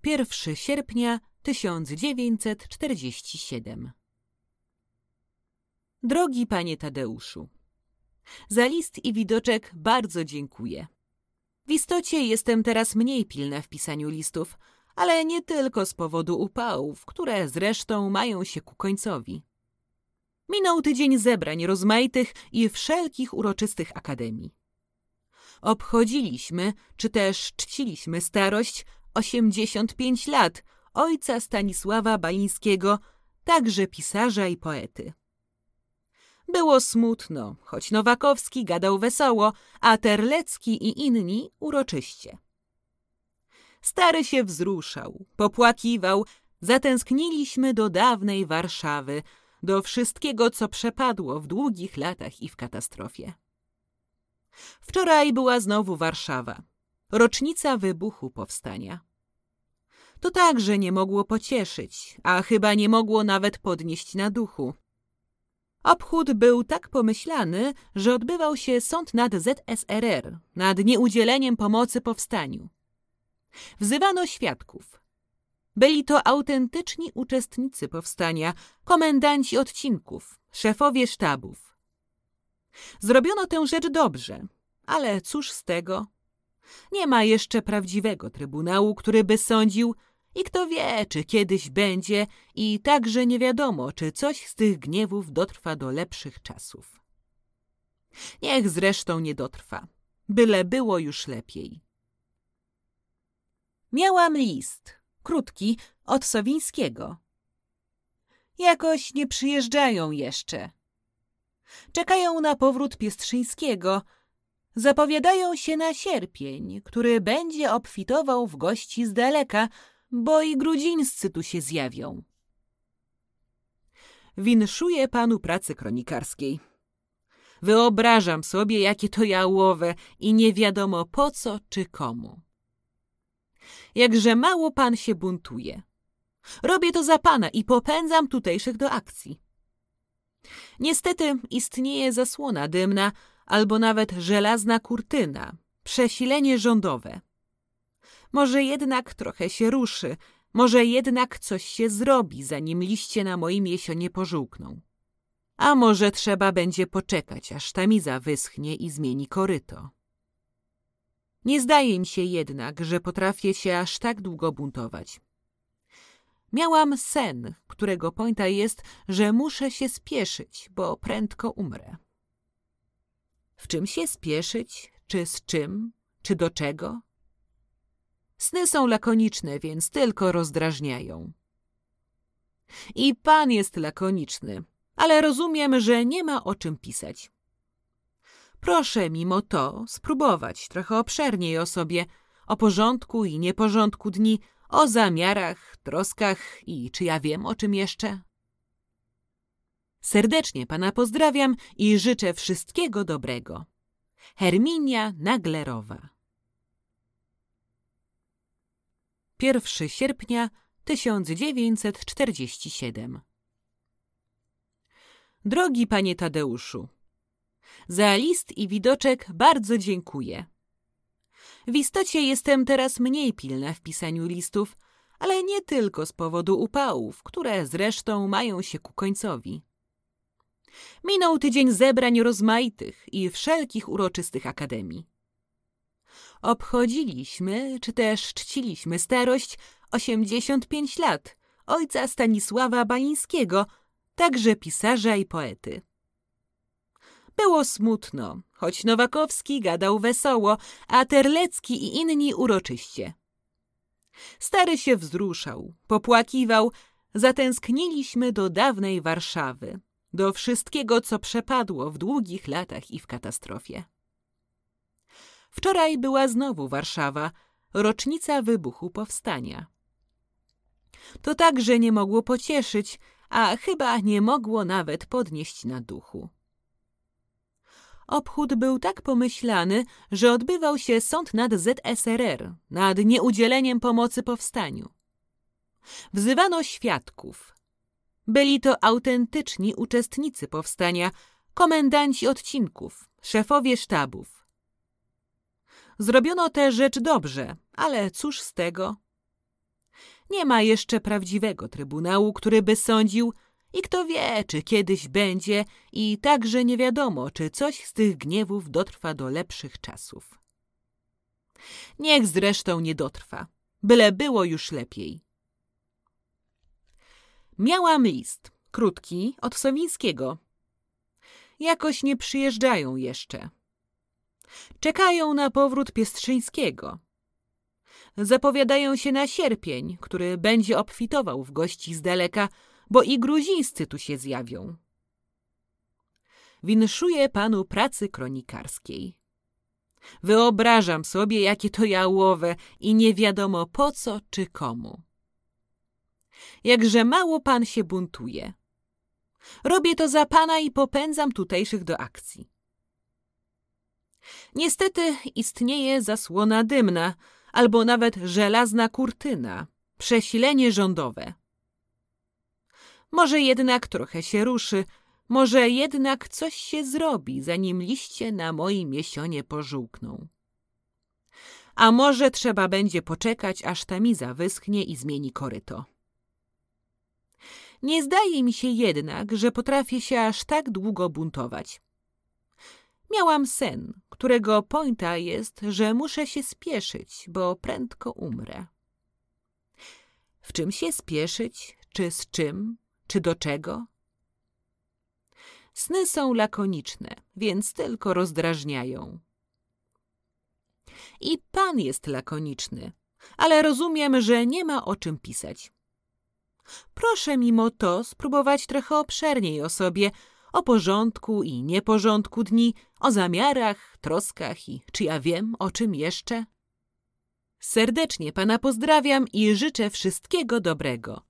Pierwszy sierpnia 1947 Drogi panie Tadeuszu, za list i widoczek bardzo dziękuję. W istocie jestem teraz mniej pilna w pisaniu listów, ale nie tylko z powodu upałów, które zresztą mają się ku końcowi. Minął tydzień zebrań rozmaitych i wszelkich uroczystych akademii. Obchodziliśmy, czy też czciliśmy starość 85 lat ojca Stanisława Balińskiego, także pisarza i poety. Było smutno, choć Nowakowski gadał wesoło, a Terlecki i inni uroczyście. Stary się wzruszał, popłakiwał, zatęskniliśmy do dawnej Warszawy, do wszystkiego, co przepadło w długich latach i w katastrofie. Wczoraj była znowu Warszawa, rocznica wybuchu powstania. To także nie mogło pocieszyć, a chyba nie mogło nawet podnieść na duchu. Obchód był tak pomyślany, że odbywał się sąd nad ZSRR, nad nieudzieleniem pomocy powstaniu. Wzywano świadków. Byli to autentyczni uczestnicy powstania, komendanci odcinków, szefowie sztabów. Zrobiono tę rzecz dobrze, ale cóż z tego? Nie ma jeszcze prawdziwego trybunału, który by sądził, i kto wie, czy kiedyś będzie, i także nie wiadomo, czy coś z tych gniewów dotrwa do lepszych czasów. Niech zresztą nie dotrwa, byle było już lepiej. Miałam list, krótki, od Sowińskiego. Jakoś nie przyjeżdżają jeszcze. Czekają na powrót Piestrzyńskiego. Zapowiadają się na sierpień, który będzie obfitował w gości z daleka, bo i grudzińscy tu się zjawią. Winszuję panu pracy kronikarskiej. Wyobrażam sobie, jakie to jałowe i nie wiadomo po co czy komu. Jakże mało pan się buntuje. Robię to za pana i popędzam tutejszych do akcji. Niestety istnieje zasłona dymna albo nawet żelazna kurtyna, przesilenie rządowe. Może jednak trochę się ruszy, może jednak coś się zrobi, zanim liście na moim jesionie pożółkną. A może trzeba będzie poczekać, aż tamiza wyschnie i zmieni koryto. Nie zdaje mi się jednak, że potrafię się aż tak długo buntować. Miałam sen, którego pointa jest, że muszę się spieszyć, bo prędko umrę. W czym się spieszyć? Czy z czym? Czy do czego? Sny są lakoniczne, więc tylko rozdrażniają. I pan jest lakoniczny, ale rozumiem, że nie ma o czym pisać. Proszę mimo to spróbować trochę obszerniej o sobie, o porządku i nieporządku dni, o zamiarach, troskach i czy ja wiem o czym jeszcze. Serdecznie pana pozdrawiam i życzę wszystkiego dobrego. Herminia Naglerowa 1 sierpnia 1947 Drogi panie Tadeuszu, za list i widoczek bardzo dziękuję. W istocie jestem teraz mniej pilna w pisaniu listów, ale nie tylko z powodu upałów, które zresztą mają się ku końcowi. Minął tydzień zebrań rozmaitych i wszelkich uroczystych akademii. Obchodziliśmy, czy też czciliśmy starość 85 lat ojca Stanisława Balińskiego, także pisarza i poety. Było smutno, choć Nowakowski gadał wesoło, a Terlecki i inni uroczyście. Stary się wzruszał, popłakiwał, zatęskniliśmy do dawnej Warszawy, do wszystkiego, co przepadło w długich latach i w katastrofie. Wczoraj była znowu Warszawa, rocznica wybuchu powstania. To także nie mogło pocieszyć, a chyba nie mogło nawet podnieść na duchu. Obchód był tak pomyślany, że odbywał się sąd nad ZSRR, nad nieudzieleniem pomocy powstaniu. Wzywano świadków. Byli to autentyczni uczestnicy powstania, komendanci odcinków, szefowie sztabów. Zrobiono tę rzecz dobrze, ale cóż z tego? Nie ma jeszcze prawdziwego trybunału, który by sądził, i kto wie, czy kiedyś będzie, i także nie wiadomo, czy coś z tych gniewów dotrwa do lepszych czasów. Niech zresztą nie dotrwa, byle było już lepiej. Miałam list, krótki, od Sowińskiego. Jakoś nie przyjeżdżają jeszcze. Czekają na powrót Piestrzyńskiego. Zapowiadają się na sierpień, który będzie obfitował w gości z daleka, bo i gruzińscy tu się zjawią. Winszuję panu pracy kronikarskiej. Wyobrażam sobie, jakie to jałowe i nie wiadomo po co czy komu. Jakże mało pan się buntuje. Robię to za pana i popędzam tutejszych do akcji. Niestety istnieje zasłona dymna, albo nawet żelazna kurtyna, przesilenie rządowe. Może jednak trochę się ruszy, może jednak coś się zrobi, zanim liście na moim jesionie pożółkną. A może trzeba będzie poczekać, aż ta miza wyschnie i zmieni koryto. Nie zdaje mi się jednak, że potrafię się aż tak długo buntować. Miałam sen, którego pointa jest, że muszę się spieszyć, bo prędko umrę. W czym się spieszyć, czy z czym, czy do czego? Sny są lakoniczne, więc tylko rozdrażniają. I pan jest lakoniczny, ale rozumiem, że nie ma o czym pisać. Proszę mimo to spróbować trochę obszerniej o sobie, o porządku i nieporządku dni, o zamiarach, troskach i czy ja wiem, o czym jeszcze. Serdecznie pana pozdrawiam i życzę wszystkiego dobrego.